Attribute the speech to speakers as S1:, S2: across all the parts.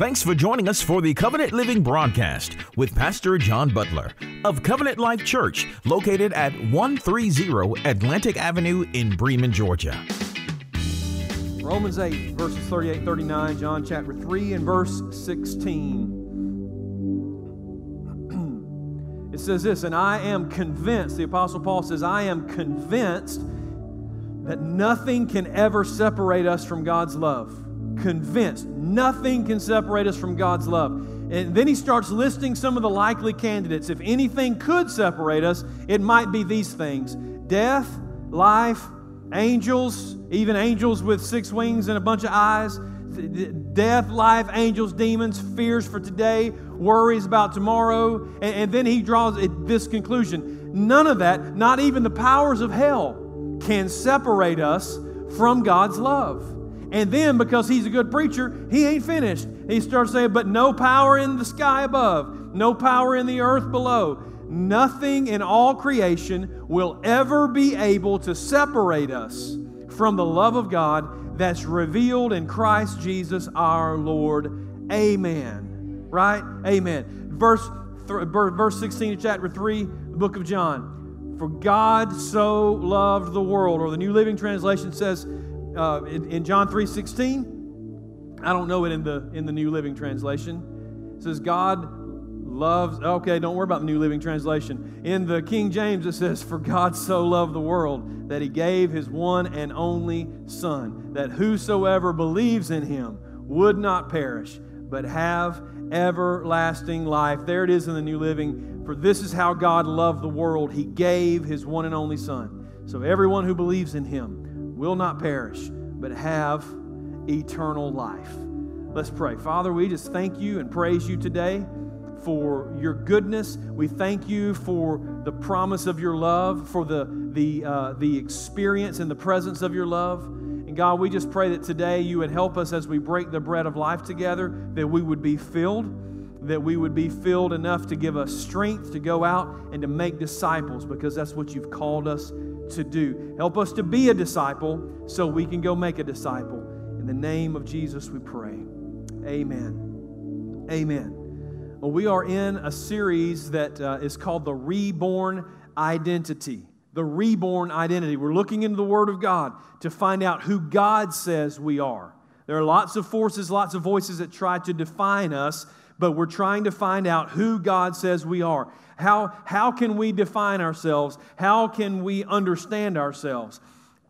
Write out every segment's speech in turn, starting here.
S1: Thanks for joining us for the Covenant Living broadcast with Pastor John Butler of Covenant Life Church, located at 130 Atlantic Avenue in Bremen, Georgia.
S2: Romans 8, verses 38 39, John chapter 3 and verse 16. It says this, and I am convinced, the Apostle Paul says, I am convinced that nothing can ever separate us from God's love convinced nothing can separate us from God's love. And then he starts listing some of the likely candidates. If anything could separate us, it might be these things death, life, angels, even angels with six wings and a bunch of eyes, death, life, angels, demons, fears for today, worries about tomorrow. And, and then he draws this conclusion none of that, not even the powers of hell, can separate us from God's love. And then, because he's a good preacher, he ain't finished. He starts saying, But no power in the sky above, no power in the earth below. Nothing in all creation will ever be able to separate us from the love of God that's revealed in Christ Jesus our Lord. Amen. Right? Amen. Verse, th- verse 16 of chapter 3, the book of John. For God so loved the world, or the New Living Translation says, uh, in, in John 3.16, I don't know it in the, in the New Living Translation. It says, God loves, okay, don't worry about the New Living Translation. In the King James, it says, For God so loved the world that he gave his one and only Son, that whosoever believes in him would not perish, but have everlasting life. There it is in the New Living. For this is how God loved the world. He gave his one and only Son. So everyone who believes in him will not perish, but have eternal life. Let's pray. Father, we just thank you and praise you today for your goodness. We thank you for the promise of your love, for the, the, uh, the experience and the presence of your love. And God, we just pray that today you would help us as we break the bread of life together, that we would be filled, that we would be filled enough to give us strength to go out and to make disciples, because that's what you've called us to do. Help us to be a disciple so we can go make a disciple. In the name of Jesus, we pray. Amen. Amen. Well, we are in a series that uh, is called The Reborn Identity. The Reborn Identity. We're looking into the Word of God to find out who God says we are. There are lots of forces, lots of voices that try to define us, but we're trying to find out who God says we are. How, how can we define ourselves? How can we understand ourselves?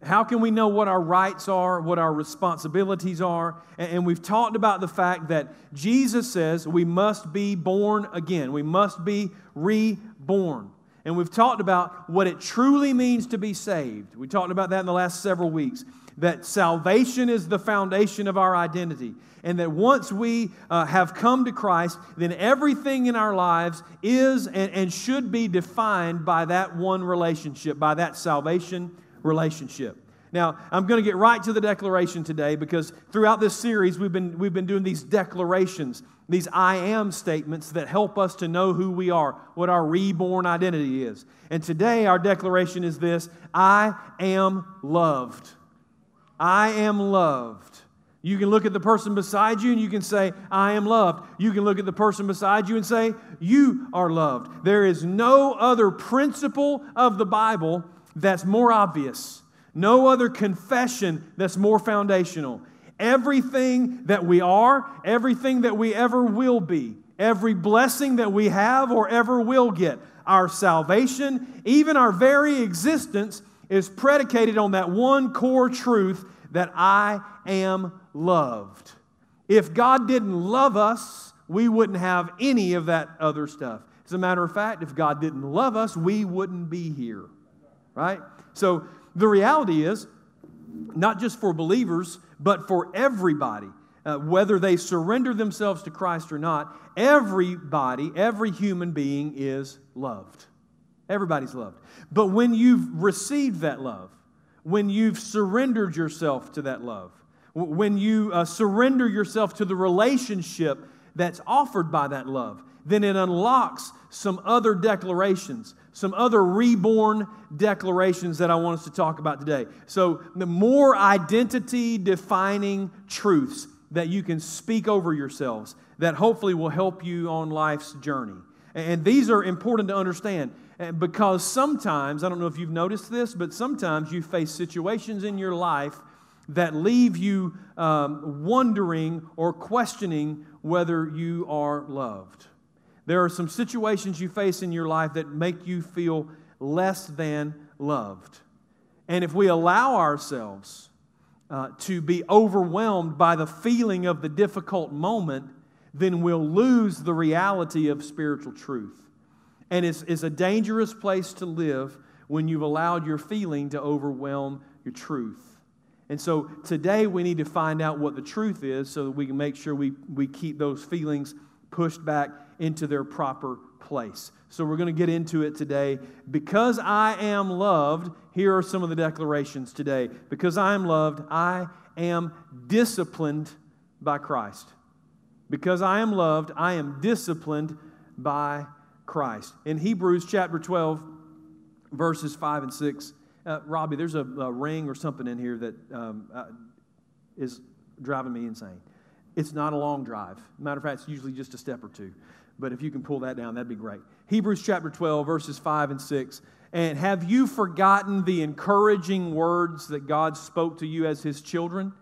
S2: How can we know what our rights are, what our responsibilities are? And, we've talked about the fact that Jesus says we must be born again. We must be reborn. And we've talked about what it truly means to be saved. We talked about that in the last several weeks. That salvation is the foundation of our identity and that once we uh, have come to Christ, then everything in our lives is and, and should be defined by that one relationship, by that salvation relationship. Now, I'm going to get right to the declaration today because throughout this series, we've been, we've been doing these declarations, these I am statements that help us to know who we are, what our reborn identity is. And today, our declaration is this I am loved. I am loved. You can look at the person beside you and you can say, I am loved. You can look at the person beside you and say, You are loved. There is no other principle of the Bible that's more obvious, no other confession that's more foundational. Everything that we are, everything that we ever will be, every blessing that we have or ever will get, our salvation, even our very existence, is predicated on that one core truth that I am loved. If God didn't love us, we wouldn't have any of that other stuff. As a matter of fact, if God didn't love us, we wouldn't be here. Right? So the reality is, not just for believers, but for everybody, uh, whether they surrender themselves to Christ or not, everybody, every human being is loved. Everybody's loved. But when you've received that love, when you've surrendered yourself to that love, when you uh, surrender yourself to the relationship that's offered by that love, then it unlocks some other declarations, some other reborn declarations that I want us to talk about today. So, the more identity defining truths that you can speak over yourselves that hopefully will help you on life's journey. And these are important to understand because sometimes, I don't know if you've noticed this, but sometimes you face situations in your life that leave you um, wondering or questioning whether you are loved. There are some situations you face in your life that make you feel less than loved. And if we allow ourselves uh, to be overwhelmed by the feeling of the difficult moment, then we'll lose the reality of spiritual truth. And it's, it's a dangerous place to live when you've allowed your feeling to overwhelm your truth. And so today we need to find out what the truth is so that we can make sure we, we keep those feelings pushed back into their proper place. So we're going to get into it today. Because I am loved, here are some of the declarations today. Because I am loved, I am disciplined by Christ. Because I am loved, I am disciplined by Christ. In Hebrews chapter 12, verses 5 and 6, uh, Robbie, there's a, a, ring or something in here that um, uh, is driving me insane. It's not a long drive. Matter of fact, it's usually just a step or two. But if you can pull that down, that'd be great. Hebrews chapter 12, verses 5 and 6. And have you forgotten the encouraging words that God spoke to you as his children?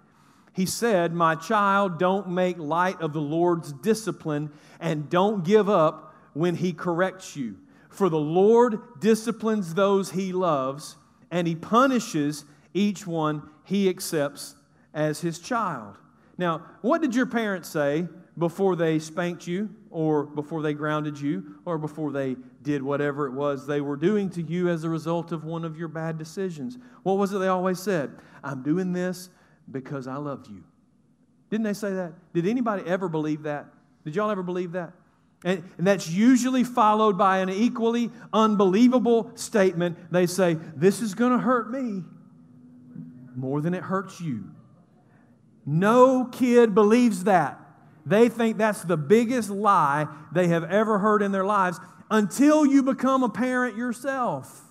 S2: He said, My child, don't make light of the Lord's discipline and don't give up when he corrects you. For the Lord disciplines those he loves and he punishes each one he accepts as his child. Now, what did your parents say before they spanked you, or before they grounded you, or before they did whatever it was they were doing to you as a result of one of your bad decisions? What was it they always said? I'm doing this because I love you. Didn't they say that? Did anybody ever believe that? Did y'all ever believe that? And, that's usually followed by an equally unbelievable statement. They say, This is going to hurt me more than it hurts you. No kid believes that. They think that's the biggest lie they have ever heard in their lives until you become a parent yourself,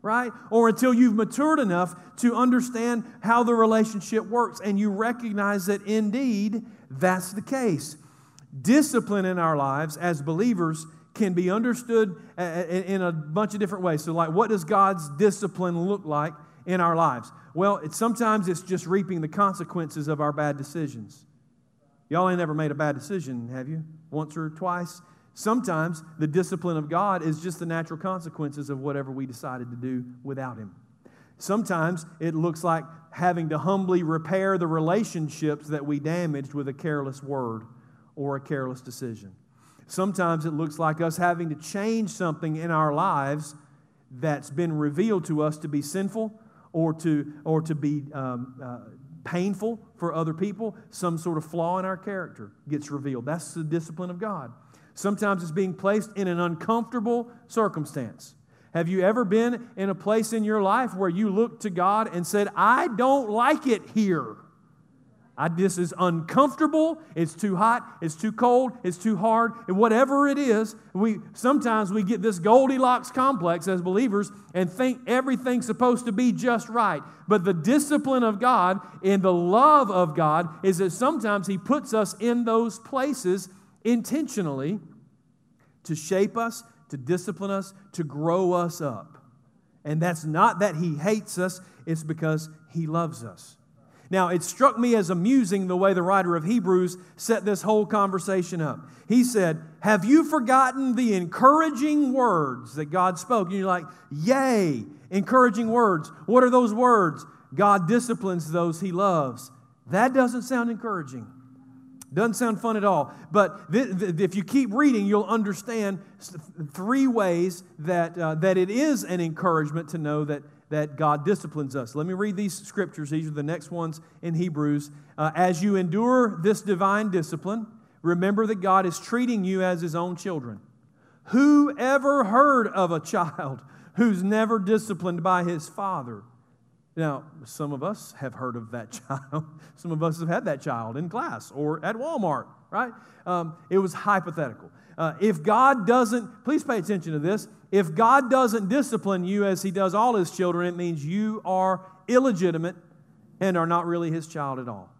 S2: right? Or until you've matured enough to understand how the relationship works and you recognize that indeed that's the case. Discipline in our lives as believers can be understood uh, uh, in a bunch of different ways. So, like, what does God's discipline look like in our lives? Well, it's, sometimes it's just reaping the consequences of our bad decisions. Y'all ain't never made a bad decision, have you? Once or twice? Sometimes the discipline of God is just the natural consequences of whatever we decided to do without Him. Sometimes it looks like having to humbly repair the relationships that we damaged with a careless word or a careless decision. Sometimes it looks like us having to change something in our lives that's been revealed to us to be sinful or to, or to be um, uh, painful for other people. Some sort of flaw in our character gets revealed. That's the discipline of God. Sometimes it's being placed in an uncomfortable circumstance. Have you ever been in a place in your life where you looked to God and said, I don't like it here? I, this is uncomfortable. It's too hot. It's too cold. It's too hard. And whatever it is, we sometimes we get this Goldilocks complex as believers and think everything's supposed to be just right. But the discipline of God and the love of God is that sometimes He puts us in those places intentionally to shape us, to discipline us, to grow us up. And that's not that He hates us, it's because He loves us. Now, it struck me as amusing the way the writer of Hebrews set this whole conversation up. He said, Have you forgotten the encouraging words that God spoke? And you're like, Yay, encouraging words. What are those words? God disciplines those he loves. That doesn't sound encouraging. Doesn't sound fun at all. But th- th- if you keep reading, you'll understand three ways that, uh, that it is an encouragement to know that that God disciplines us. Let me read these scriptures. These are the next ones in Hebrews. Uh, as you endure this divine discipline, remember that God is treating you as his own children. Who ever heard of a child who's never disciplined by his father? Now, some of us have heard of that child. Some of us have had that child in class or at Walmart, right? Um, it was hypothetical. Uh, if God doesn't, please pay attention to this. If God doesn't discipline you as He does all His children, it means you are illegitimate and are not really His child at all.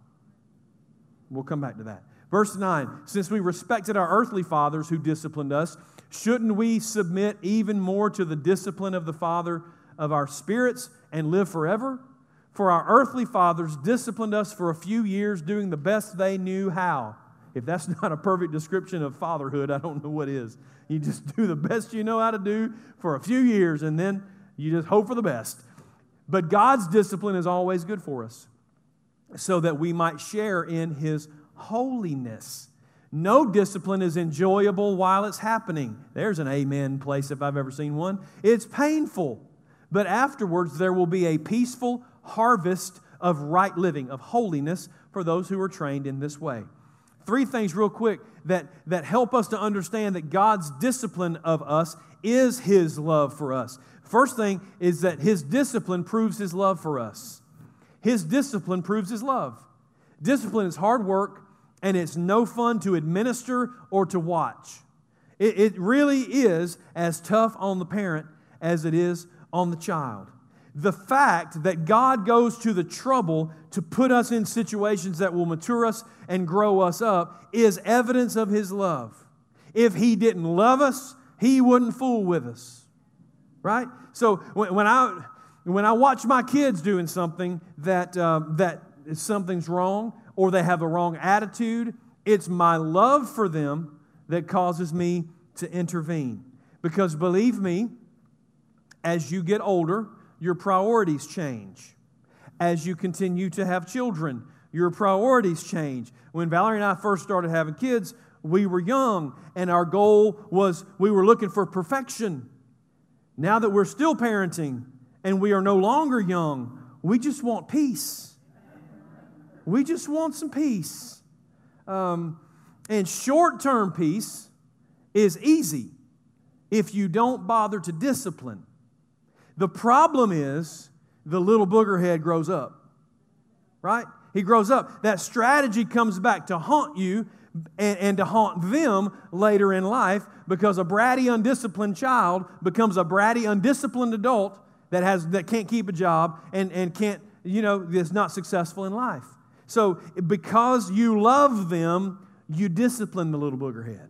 S2: We'll come back to that. Verse 9 Since we respected our earthly fathers who disciplined us, shouldn't we submit even more to the discipline of the Father of our spirits and live forever? For our earthly fathers disciplined us for a few years, doing the best they knew how. If that's not a perfect description of fatherhood, I don't know what is. You just do the best you know how to do for a few years, and then you just hope for the best. But God's discipline is always good for us, so that we might share in His holiness. No discipline is enjoyable while it's happening. There's an amen place if I've ever seen one. It's painful, but afterwards there will be a peaceful harvest of right living, of holiness for those who are trained in this way. Three things, real quick, that, that help us to understand that God's discipline of us is His love for us. First thing is that His discipline proves His love for us. His discipline proves His love. Discipline is hard work, and it's no fun to administer or to watch. It, it really is as tough on the parent as it is on the child. The fact that God goes to the trouble to put us in situations that will mature us and grow us up is evidence of His love. If He didn't love us, He wouldn't fool with us. Right? So when, I, when I watch my kids doing something that, uh, that something's wrong or they have a wrong attitude, it's my love for them that causes me to intervene. Because believe me, as you get older, your priorities change. As you continue to have children, your priorities change. When Valerie and I first started having kids, we were young and our goal was we were looking for perfection. Now that we're still parenting and we are no longer young, we just want peace. We just want some peace. Um, and short term peace is easy if you don't bother to discipline. The problem is the little booger head grows up, right? He grows up. That strategy comes back to haunt you and, and, to haunt them later in life because a bratty, undisciplined child becomes a bratty, undisciplined adult that, has, that can't keep a job and, and can't, you know, is not successful in life. So because you love them, you discipline the little booger head.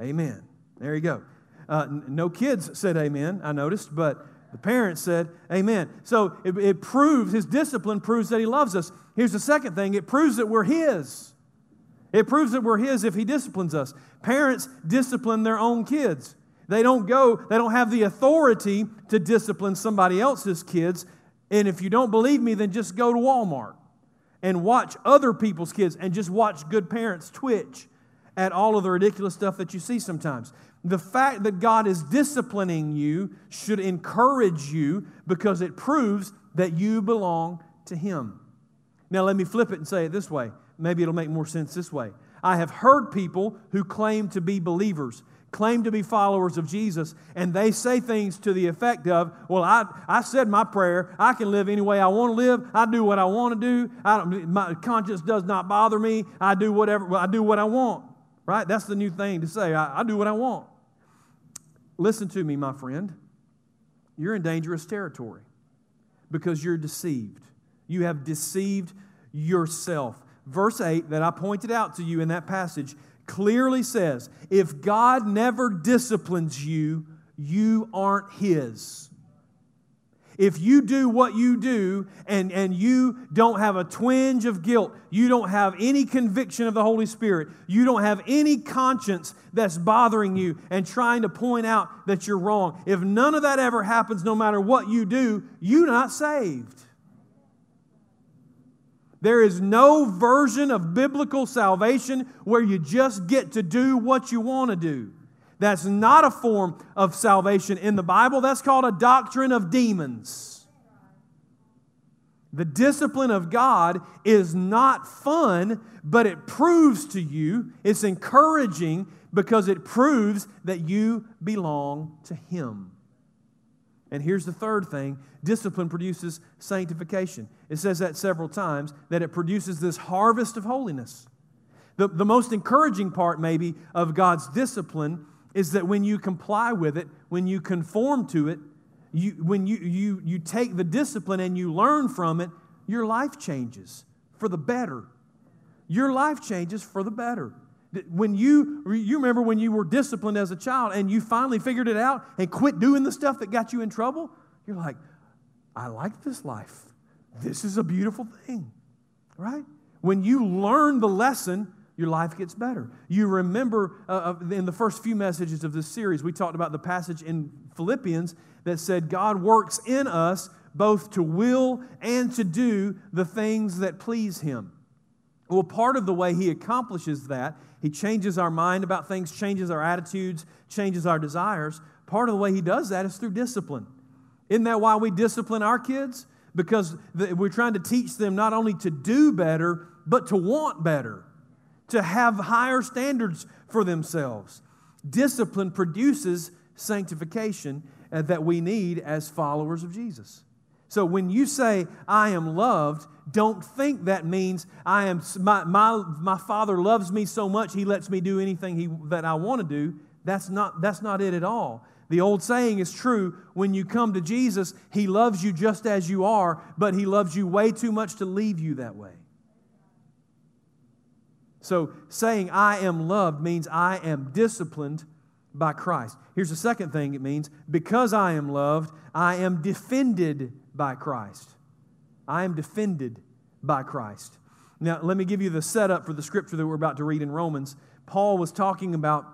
S2: Amen. There you go. Uh, no kids said amen, I noticed, but the parents said, Amen. So it, it, proves, his discipline proves that he loves us. Here's the second thing it proves that we're his. It proves that we're his if he disciplines us. Parents discipline their own kids. They don't go, they don't have the authority to discipline somebody else's kids. And if you don't believe me, then just go to Walmart and watch other people's kids and just watch good parents twitch at all of the ridiculous stuff that you see sometimes. The fact that God is disciplining you should encourage you because it proves that you belong to Him. Now, let me flip it and say it this way. Maybe it'll make more sense this way. I have heard people who claim to be believers, claim to be followers of Jesus, and they say things to the effect of, Well, I, I said my prayer. I can live any way I want to live. I do what I want to do. I don't, my conscience does not bother me. I do whatever, I do what I want. Right? That's the new thing to say. I, I do what I want. Listen to me, my friend. You're in dangerous territory because you're deceived. You have deceived yourself. Verse 8 that I pointed out to you in that passage clearly says if God never disciplines you, you aren't His if you do what you do and, and you don't have a twinge of guilt, you don't have any conviction of the Holy Spirit, you don't have any conscience that's bothering you and trying to point out that you're wrong, if none of that ever happens, no matter what you do, you're not saved. There is no version of biblical salvation where you just get to do what you want to do. That's not a form of salvation in the Bible. That's called a doctrine of demons. The discipline of God is not fun, but it proves to you, it's encouraging because it proves that you belong to Him. And here's the third thing discipline produces sanctification. It says that several times that it produces this harvest of holiness. The, the most encouraging part, maybe, of God's discipline is that when you comply with it, when you conform to it, you, when you, you, you take the discipline and you learn from it, your life changes for the better. Your life changes for the better. When you, you remember when you were disciplined as a child and you finally figured it out and quit doing the stuff that got you in trouble, you're like, I like this life. This is a beautiful thing, right? When you learn the lesson, your life gets better. You remember uh, in the first few messages of this series, we talked about the passage in Philippians that said, God works in us both to will and to do the things that please Him. Well, part of the way He accomplishes that he changes our mind about things, changes our attitudes, changes our desires. Part of the way He does that is through discipline. Isn't that why we discipline our kids? Because we're trying to teach them not only to do better, but to want better, to have higher standards for themselves. Discipline produces sanctification uh, that we need as followers of Jesus. So when you say, I am loved, don't think that means I am, my, my, my father loves me so much he lets me do anything he, that I want to do. That's not, that's not it at all. The old saying is true when you come to Jesus, he loves you just as you are, but he loves you way too much to leave you that way. So saying I am loved means I am disciplined by Christ. Here's the second thing it means because I am loved, I am defended by Christ. I am defended by Christ. Now, let me give you the setup for the scripture that we're about to read in Romans. Paul was talking about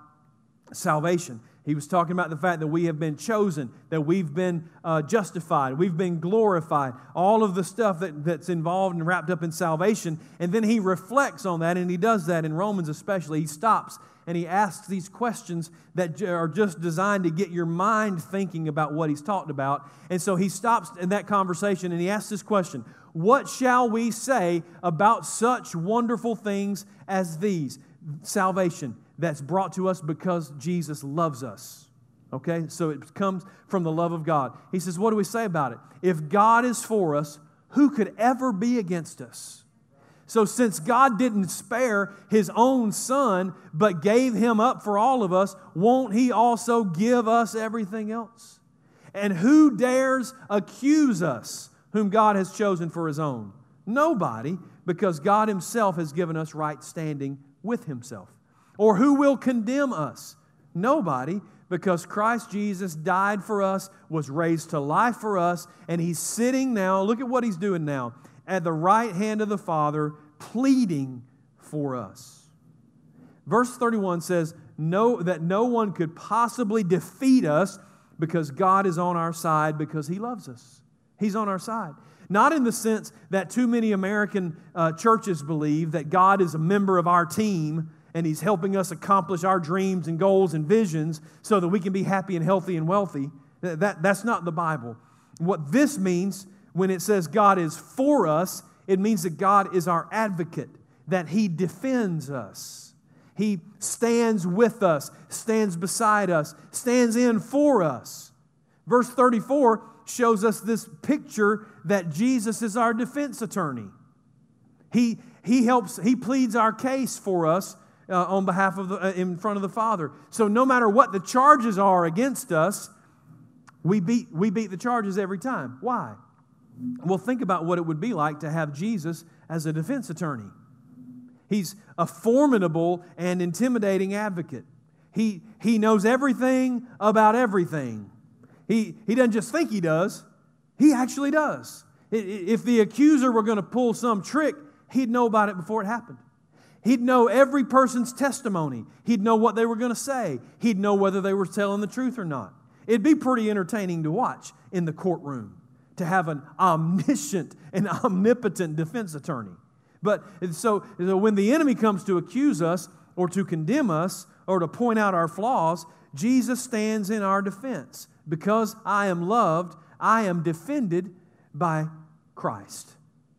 S2: salvation. He was talking about the fact that we have been chosen, that we've been uh, justified, we've been glorified, all of the stuff that, that's involved and wrapped up in salvation. And then he reflects on that, and he does that in Romans especially. He stops and he asks these questions that are just designed to get your mind thinking about what he's talked about. And so he stops in that conversation and he asks this question What shall we say about such wonderful things as these? Salvation that's brought to us because Jesus loves us. Okay? So it comes from the love of God. He says, What do we say about it? If God is for us, who could ever be against us? So, since God didn't spare his own son, but gave him up for all of us, won't he also give us everything else? And who dares accuse us, whom God has chosen for his own? Nobody, because God himself has given us right standing with himself. Or who will condemn us? Nobody, because Christ Jesus died for us, was raised to life for us, and he's sitting now, look at what he's doing now at the right hand of the Father, pleading for us. Verse 31 says, no, that no one could possibly defeat us because God is on our side because He loves us. He's on our side. Not in the sense that too many American uh, churches believe that God is a member of our team and He's helping us accomplish our dreams and goals and visions so that we can be happy and healthy and wealthy. That, that, that's not the Bible. What this means when it says God is for us, it means that God is our advocate, that He defends us. He stands with us, stands beside us, stands in for us. Verse 34 shows us this picture that Jesus is our defense attorney. He, he helps, he pleads our case for us uh, on behalf of the, uh, in front of the Father. So no matter what the charges are against us, we beat, we beat the charges every time. Why? Well, think about what it would be like to have Jesus as a defense attorney. He's a formidable and intimidating advocate. He, he knows everything about everything. He, he doesn't just think he does, he actually does. If the accuser were going to pull some trick, he'd know about it before it happened. He'd know every person's testimony. He'd know what they were going to say. He'd know whether they were telling the truth or not. It'd be pretty entertaining to watch in the courtroom to have an omniscient and omnipotent defense attorney. But so, so when the enemy comes to accuse us or to condemn us or to point out our flaws, Jesus stands in our defense. Because I am loved, I am defended by Christ.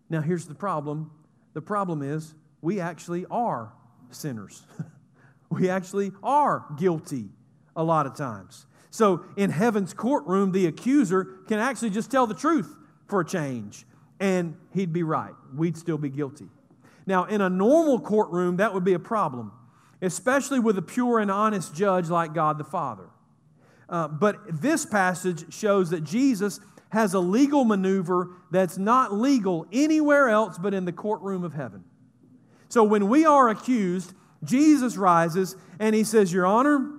S2: Now, here's the problem the problem is we actually are sinners, we actually are guilty a lot of times. So in heaven's courtroom, the accuser can actually just tell the truth for a change, and he'd be right. We'd still be guilty. Now, in a normal courtroom, that would be a problem, especially with a pure and honest judge like God the Father. Uh, but this passage shows that Jesus has a legal maneuver that's not legal anywhere else but in the courtroom of heaven. So when we are accused, Jesus rises and he says, Your Honor,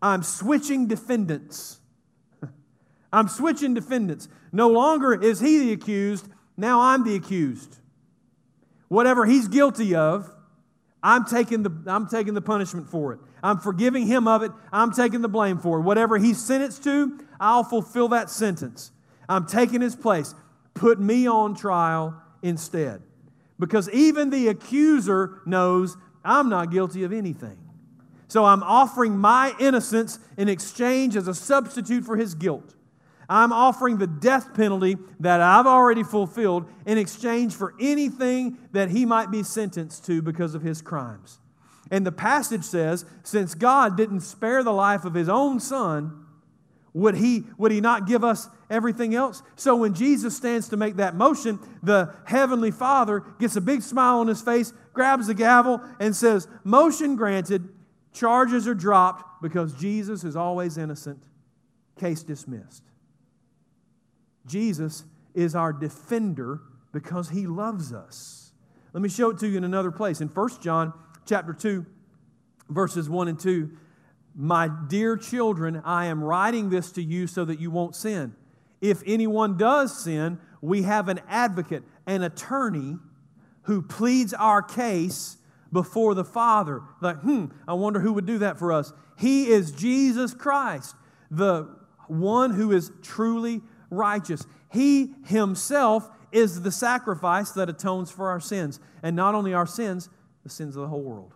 S2: I'm switching defendants. I'm switching defendants. No longer is he the accused, now I'm the accused. Whatever he's guilty of, I'm taking the, I'm taking the punishment for it. I'm forgiving him of it. I'm taking the blame for it. Whatever he's sentenced to, I'll fulfill that sentence. I'm taking his place. Put me on trial instead. Because even the accuser knows I'm not guilty of anything. So I'm offering my innocence in exchange as a substitute for his guilt. I'm offering the death penalty that I've already fulfilled in exchange for anything that he might be sentenced to because of his crimes. And the passage says, since God didn't spare the life of his own son, would he, would he not give us everything else? So when Jesus stands to make that motion, the Heavenly Father gets a big smile on his face, grabs the gavel, and says, Motion granted, charges are dropped because Jesus is always innocent, case dismissed. Jesus is our defender because he loves us. Let me show it to you in another place. In 1 John chapter 2, verses 1 and 2, my dear children, I am writing this to you so that you won't sin. If anyone does sin, we have an advocate, an attorney who pleads our case before the Father. Like, hmm, I wonder who would do that for us. He is Jesus Christ, the one who is truly righteous. He himself is the sacrifice that atones for our sins, and not only our sins, the sins of the whole world.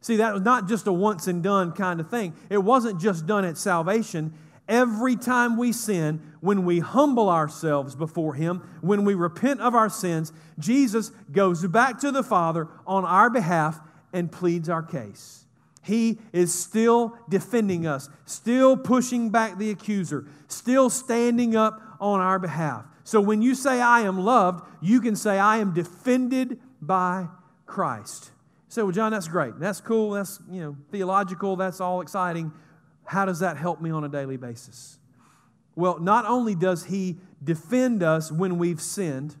S2: See, that was not just a once and done kind of thing. It wasn't just done at salvation. Every time we sin, when we humble ourselves before Him, when we repent of our sins, Jesus goes back to the Father on our behalf and pleads our case. He is still defending us, still pushing back the accuser, still standing up on our behalf. So when you say, I am loved, you can say, I am defended by Christ. You say, well, John, that's great. That's cool. That's, you know, theological. That's all exciting. How does that help me on a daily basis? Well, not only does he defend us when we've sinned,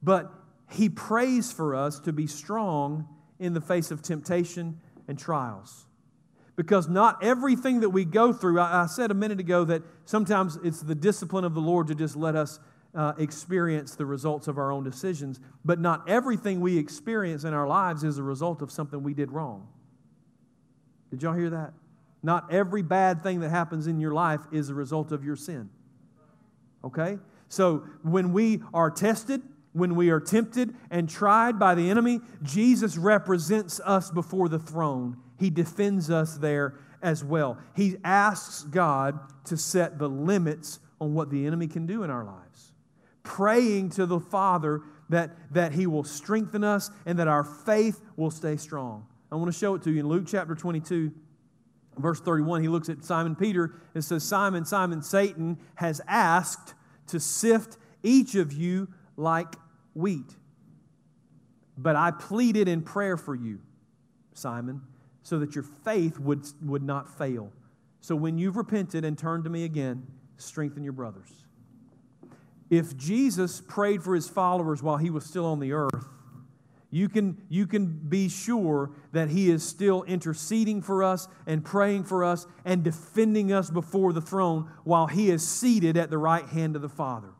S2: but he prays for us to be strong in the face of temptation and trials. Because not everything that we go through, I, I said a minute ago that sometimes it's the discipline of the Lord to just let us uh, experience the results of our own decisions, but not everything we experience in our lives is a result of something we did wrong. Did y'all hear that? Not every bad thing that happens in your life is a result of your sin. Okay? So when we are tested, when we are tempted and tried by the enemy, Jesus represents us before the throne. He defends us there as well. He asks God to set the limits on what the enemy can do in our lives, praying to the Father that, that He will strengthen us and that our faith will stay strong. I want to show it to you in Luke chapter 22. Verse 31, he looks at Simon Peter and says, Simon, Simon, Satan has asked to sift each of you like wheat. But I pleaded in prayer for you, Simon, so that your faith would, would not fail. So when you've repented and turned to me again, strengthen your brothers. If Jesus prayed for his followers while he was still on the earth, you can, you can be sure that He is still interceding for us and praying for us and defending us before the throne while He is seated at the right hand of the Father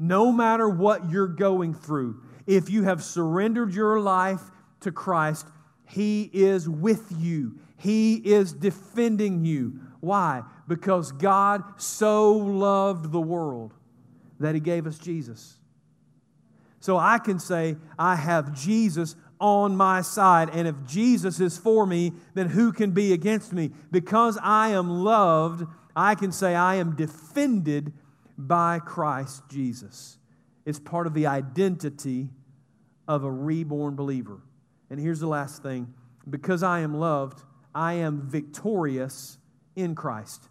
S2: no matter what you're going through, if you have surrendered your life to Christ, He is with you. He is defending you. Why? Because God so loved the world that He gave us Jesus. So I can say, I have Jesus on my side. And if Jesus is for me, then who can be against me? Because I am loved, I can say, I am defended by Christ Jesus. It's part of the identity of a reborn believer. And here's the last thing because I am loved, I am victorious in Christ.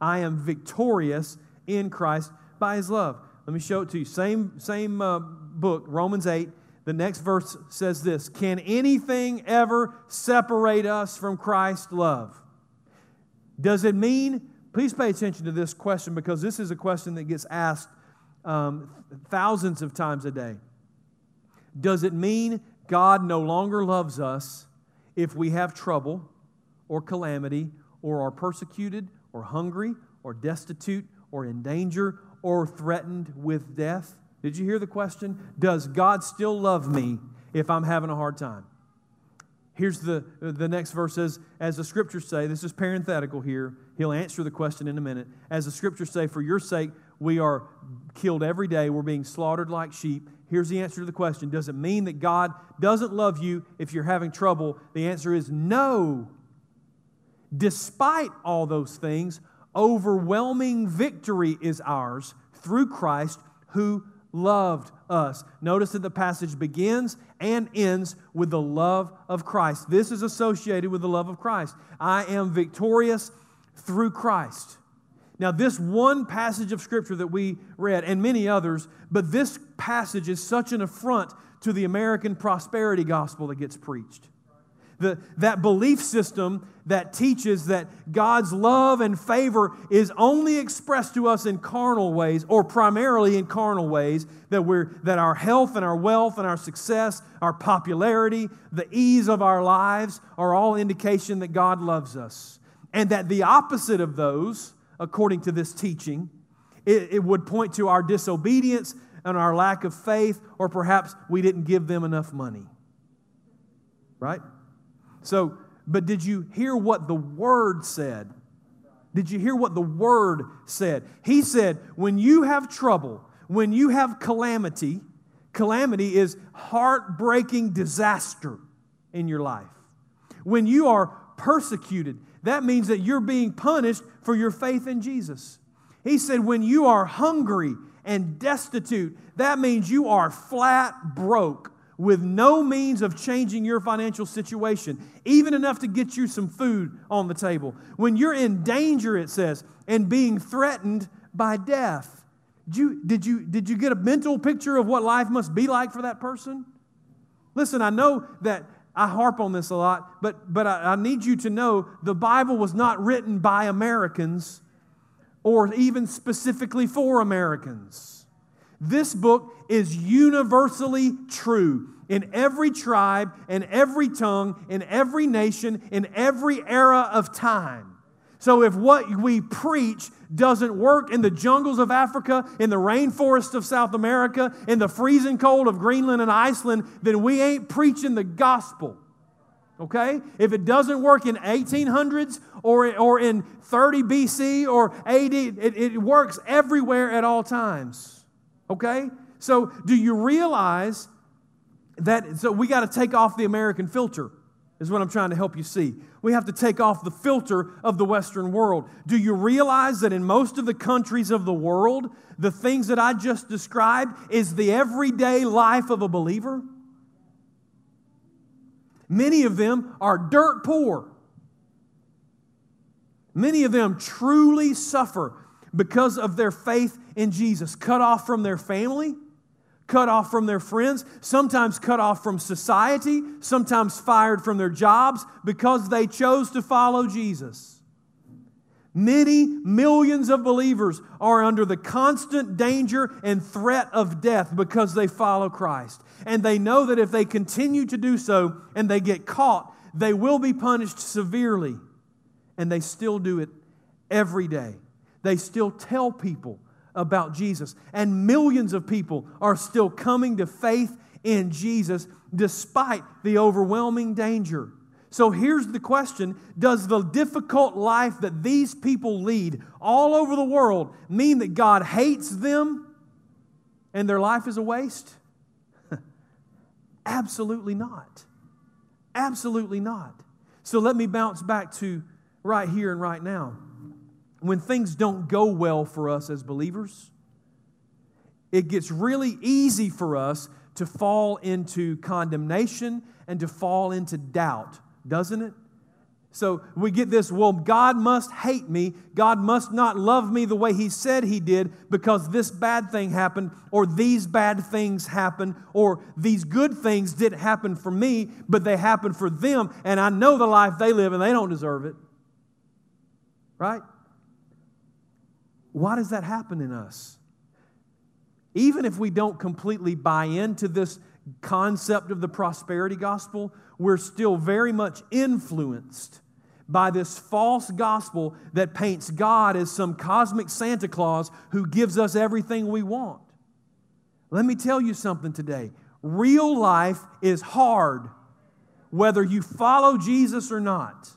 S2: I am victorious in Christ by his love. Let me show it to you. Same, same uh, book, Romans 8. The next verse says this Can anything ever separate us from Christ's love? Does it mean, please pay attention to this question because this is a question that gets asked um, thousands of times a day. Does it mean God no longer loves us if we have trouble or calamity or are persecuted or hungry or destitute or in danger or threatened with death? Did you hear the question? Does God still love me if I'm having a hard time? Here's the, the next verse says, as the scriptures say, this is parenthetical here. He'll answer the question in a minute. As the scriptures say, for your sake, we are killed every day. We're being slaughtered like sheep. Here's the answer to the question Does it mean that God doesn't love you if you're having trouble? The answer is no. Despite all those things, overwhelming victory is ours through Christ who loved us. Notice that the passage begins and ends with the love of Christ. This is associated with the love of Christ. I am victorious through Christ. Now, this one passage of Scripture that we read, and many others, but this passage is such an affront to the American prosperity gospel that gets preached. The, that belief system that teaches that God's love and favor is only expressed to us in carnal ways, or primarily in carnal ways, that, we're, that our health and our wealth and our success, our popularity, the ease of our lives are all indication that God loves us. And that the opposite of those, according to this teaching, it, it would point to our disobedience and our lack of faith, or perhaps we didn't give them enough money. Right? So, but did you hear what the Word said? Did you hear what the Word said? He said, when you have trouble, when you have calamity, calamity is heartbreaking disaster in your life. When you are persecuted, that means that you're being punished for your faith in Jesus. He said, when you are hungry and destitute, that means you are flat broke with no means of changing your financial situation, even enough to get you some food on the table. When you're in danger, it says, and being threatened by death. Did you, did you, did you get a mental picture of what life must be like for that person? Listen, I know that I harp on this a lot, but, but I, I need you to know the Bible was not written by Americans or even specifically for Americans. This book is universally true in every tribe, in every tongue, in every nation, in every era of time. So if what we preach doesn't work in the jungles of Africa, in the rainforests of South America, in the freezing cold of Greenland and Iceland, then we ain't preaching the gospel. Okay? If it doesn't work in 1800s or, or in 30 BC or AD, it, it works everywhere at all times. Okay? So, do you realize that? So, we got to take off the American filter, is what I'm trying to help you see. We have to take off the filter of the Western world. Do you realize that in most of the countries of the world, the things that I just described is the everyday life of a believer? Many of them are dirt poor. Many of them truly suffer because of their faith in Jesus, cut off from their family, cut off from their friends, sometimes cut off from society, sometimes fired from their jobs because they chose to follow Jesus. Many millions of believers are under the constant danger and threat of death because they follow Christ. And they know that if they continue to do so and they get caught, they will be punished severely. And they still do it every day they still tell people about Jesus. And millions of people are still coming to faith in Jesus despite the overwhelming danger. So here's the question Does the difficult life that these people lead all over the world mean that God hates them and their life is a waste? Absolutely not. Absolutely not. So let me bounce back to right here and right now when things don't go well for us as believers, it gets really easy for us to fall into condemnation and to fall into doubt, doesn't it? So we get this, well, God must hate me. God must not love me the way He said He did because this bad thing happened, or these bad things happened, or these good things didn't happen for me, but they happened for them, and I know the life they live and they don't deserve it. Right? Why does that happen in us? Even if we don't completely buy into this concept of the prosperity gospel, we're still very much influenced by this false gospel that paints God as some cosmic Santa Claus who gives us everything we want. Let me tell you something today. Real life is hard, whether you follow Jesus or not.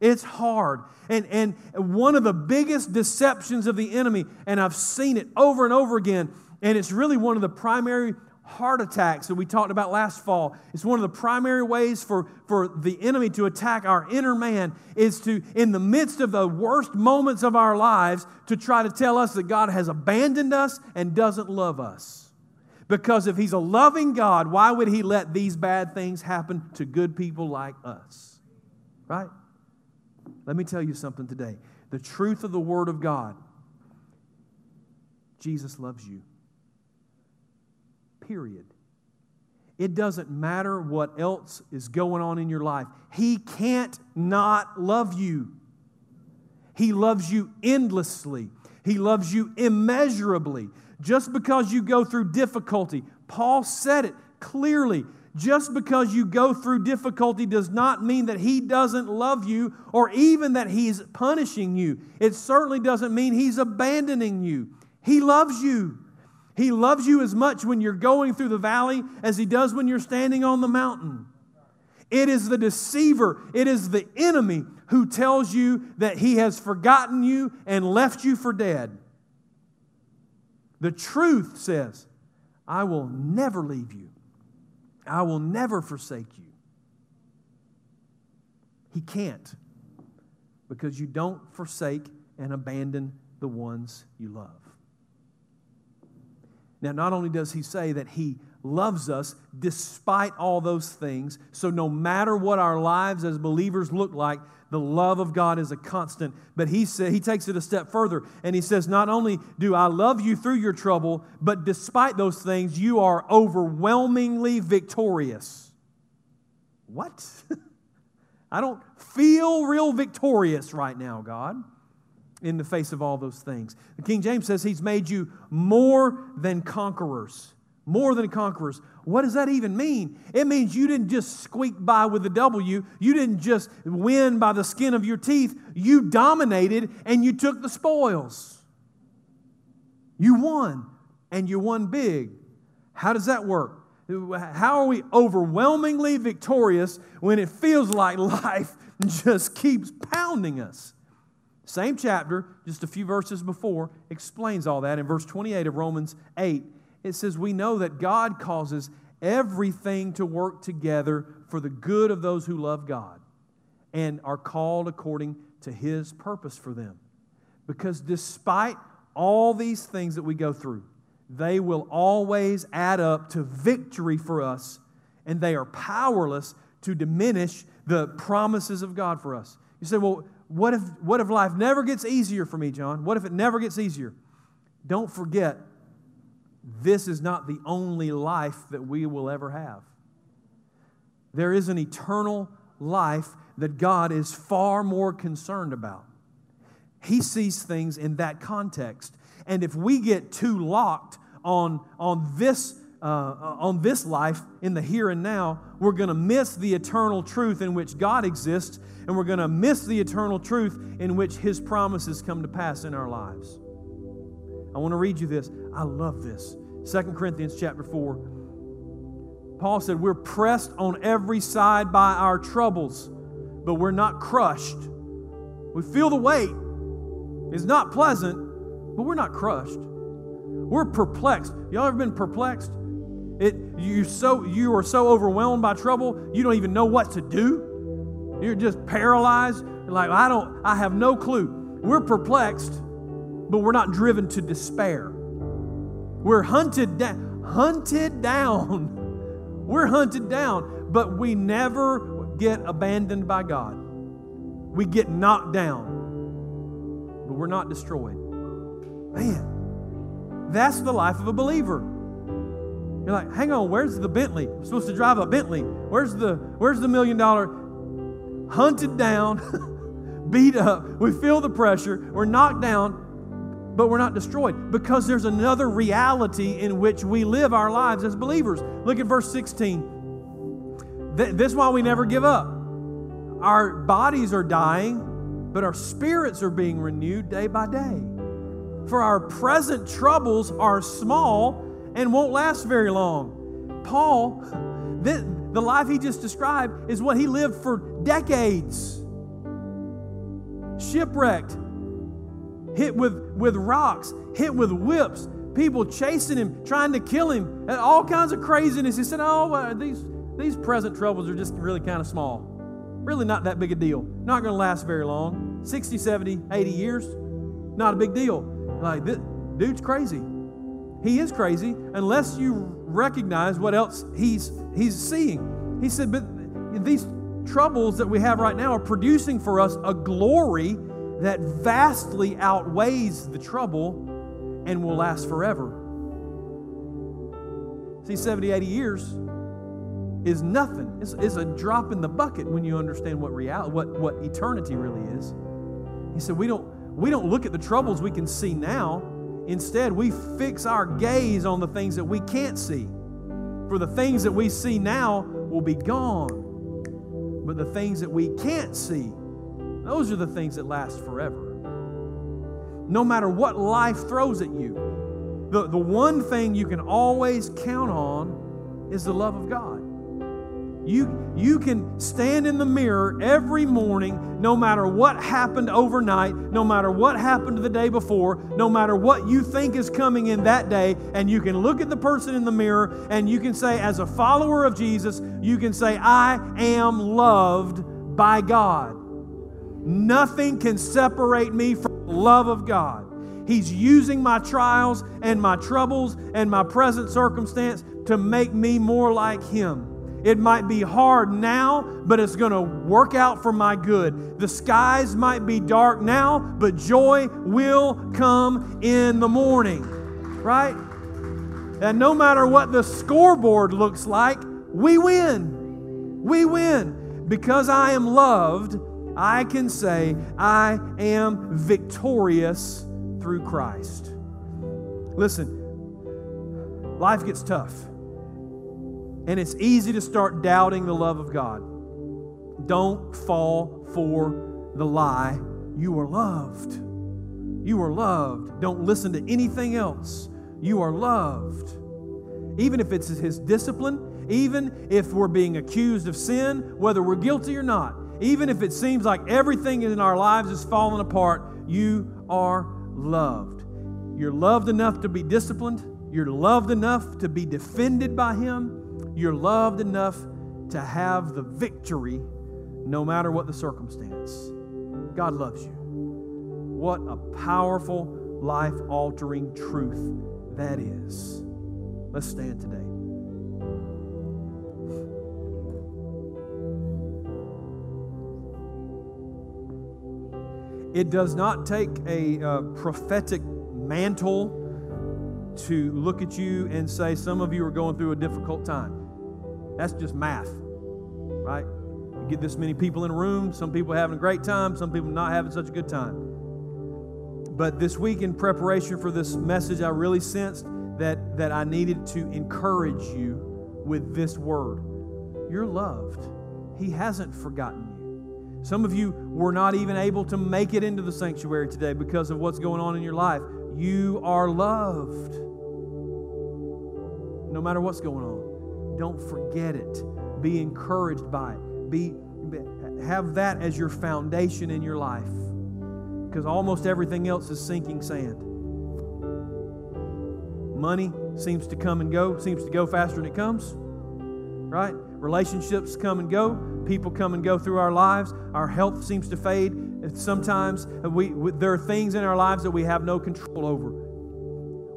S2: It's hard. And, and one of the biggest deceptions of the enemy, and I've seen it over and over again, and it's really one of the primary heart attacks that we talked about last fall. It's one of the primary ways for, for the enemy to attack our inner man is to, in the midst of the worst moments of our lives, to try to tell us that God has abandoned us and doesn't love us. Because if He's a loving God, why would He let these bad things happen to good people like us? Right? Let me tell you something today. The truth of the Word of God Jesus loves you period. It doesn't matter what else is going on in your life. He can't not love you. He loves you endlessly, He loves you immeasurably. Just because you go through difficulty, Paul said it clearly. Just because you go through difficulty does not mean that He doesn't love you or even that He's punishing you. It certainly doesn't mean He's abandoning you. He loves you. He loves you as much when you're going through the valley as He does when you're standing on the mountain. It is the deceiver, it is the enemy who tells you that he has forgotten you and left you for dead. The truth says, I will never leave you, I will never forsake you. He can't because you don't forsake and abandon the ones you love. Now, not only does he say that he loves us despite all those things, so no matter what our lives as believers look like, the love of God is a constant. But he said he takes it a step further and he says, Not only do I love you through your trouble, but despite those things, you are overwhelmingly victorious. What? I don't feel real victorious right now, God in the face of all those things. The King James says he's made you more than conquerors. More than conquerors. What does that even mean? It means you didn't just squeak by with a W. You didn't just win by the skin of your teeth. You dominated and you took the spoils. You won and you won big. How does that work? How are we overwhelmingly victorious when it feels like life just keeps pounding us? Same chapter, just a few verses before, explains all that. In verse 28 of Romans 8, it says, We know that God causes everything to work together for the good of those who love God and are called according to his purpose for them. Because despite all these things that we go through, they will always add up to victory for us, and they are powerless to diminish the promises of God for us. You say, well, what if, what if life never gets easier for me, John? What if it never gets easier? Don't forget, this is not the only life that we will ever have. There is an eternal life that God is far more concerned about. He sees things in that context. And if we get too locked on, on this uh, on this life in the here and now, we're going to miss the eternal truth in which God exists, and we're going to miss the eternal truth in which His promises come to pass in our lives. I want to read you this. I love this. 2 Corinthians chapter 4. Paul said, We're pressed on every side by our troubles, but we're not crushed. We feel the weight. It's not pleasant, but we're not crushed. We're perplexed. Y'all ever been perplexed? It, you, so, you are so overwhelmed by trouble, you don't even know what to do. You're just paralyzed. Like, I don't, I have no clue. We're perplexed, but we're not driven to despair. We're hunted down, hunted down. We're hunted down, but we never get abandoned by God. We get knocked down, but we're not destroyed. Man, that's the life of a believer. You're like, hang on, where's the Bentley? I'm supposed to drive a Bentley. Where's the where's the million dollar? Hunted down, beat up. We feel the pressure. We're knocked down, but we're not destroyed because there's another reality in which we live our lives as believers. Look at verse 16. This is why we never give up. Our bodies are dying, but our spirits are being renewed day by day. For our present troubles are small and won't last very long. Paul, the, the life he just described is what he lived for decades. Shipwrecked, hit with, with rocks, hit with whips, people chasing him, trying to kill him, and all kinds of craziness. He said, Oh, these, these present troubles are just really kind of small. Really not that big a deal. Not going to last very long. 60, 70, 80 years, not a big deal. Like, this dude's crazy. He is crazy unless you recognize what else he's, he's seeing. He said, But these troubles that we have right now are producing for us a glory that vastly outweighs the trouble and will last forever. See, 70, 80 years is nothing. It's, it's, a drop in the bucket when you understand what reality, what, what eternity really is. He said, we don't, we don't look at the troubles we can see now Instead, we fix our gaze on the things that we can't see. For the things that we see now will be gone. But the things that we can't see, those are the things that last forever. No matter what life throws at you, the, the one thing you can always count on is the love of God. You, you can stand in the mirror every morning, no matter what happened overnight, no matter what happened the day before, no matter what you think is coming in that day, and you can look at the person in the mirror and you can say, as a follower of Jesus, you can say, I am loved by God. Nothing can separate me from the love of God. He's using my trials and my troubles and my present circumstance to make me more like Him. It might be hard now, but it's going to work out for my good. The skies might be dark now, but joy will come in the morning. Right? And no matter what the scoreboard looks like, we win. We win. Because I am loved, I can say, I am victorious through Christ. Listen, life gets tough. And it's easy to start doubting the love of God. Don't fall for the lie. You are loved. You are loved. Don't listen to anything else. You are loved. Even if it's His discipline, even if we're being accused of sin, whether we're guilty or not, even if it seems like everything in our lives is falling apart, you are loved. You're loved enough to be disciplined. You're loved enough to be defended by Him. You're loved enough to have the victory no matter what the circumstance. God loves you. What a powerful, life altering truth that is. Let's stand today. It does not take a uh, prophetic mantle to look at you and say, Some of you are going through a difficult time. That's just math, right? You get this many people in a room, some people having a great time, some people not having such a good time. But this week, in preparation for this message, I really sensed that, that I needed to encourage you with this word. You're loved, He hasn't forgotten you. Some of you were not even able to make it into the sanctuary today because of what's going on in your life. You are loved. No matter what's going on. Don't forget it. Be encouraged by it. Be, have that as your foundation in your life. Because almost everything else is sinking sand. Money seems to come and go, seems to go faster than it comes. Right? Relationships come and go. People come and go through our lives. Our health seems to fade. Sometimes we, there are things in our lives that we have no control over.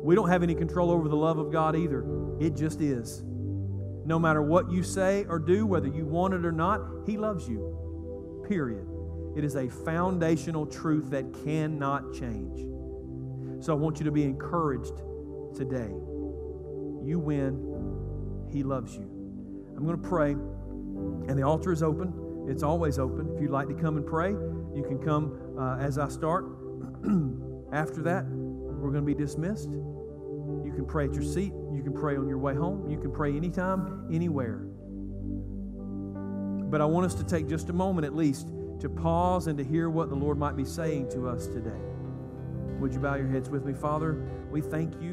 S2: We don't have any control over the love of God either. It just is. No matter what you say or do, whether you want it or not, He loves you. Period. It is a foundational truth that cannot change. So I want you to be encouraged today. You win. He loves you. I'm going to pray, and the altar is open. It's always open. If you'd like to come and pray, you can come uh, as I start. After that, we're going to be dismissed. You can pray at your seat. You can pray on your way home. You can pray anytime, anywhere. But I want us to take just a moment at least to pause and to hear what the Lord might be saying to us today. Would you bow your heads with me, Father? We thank you.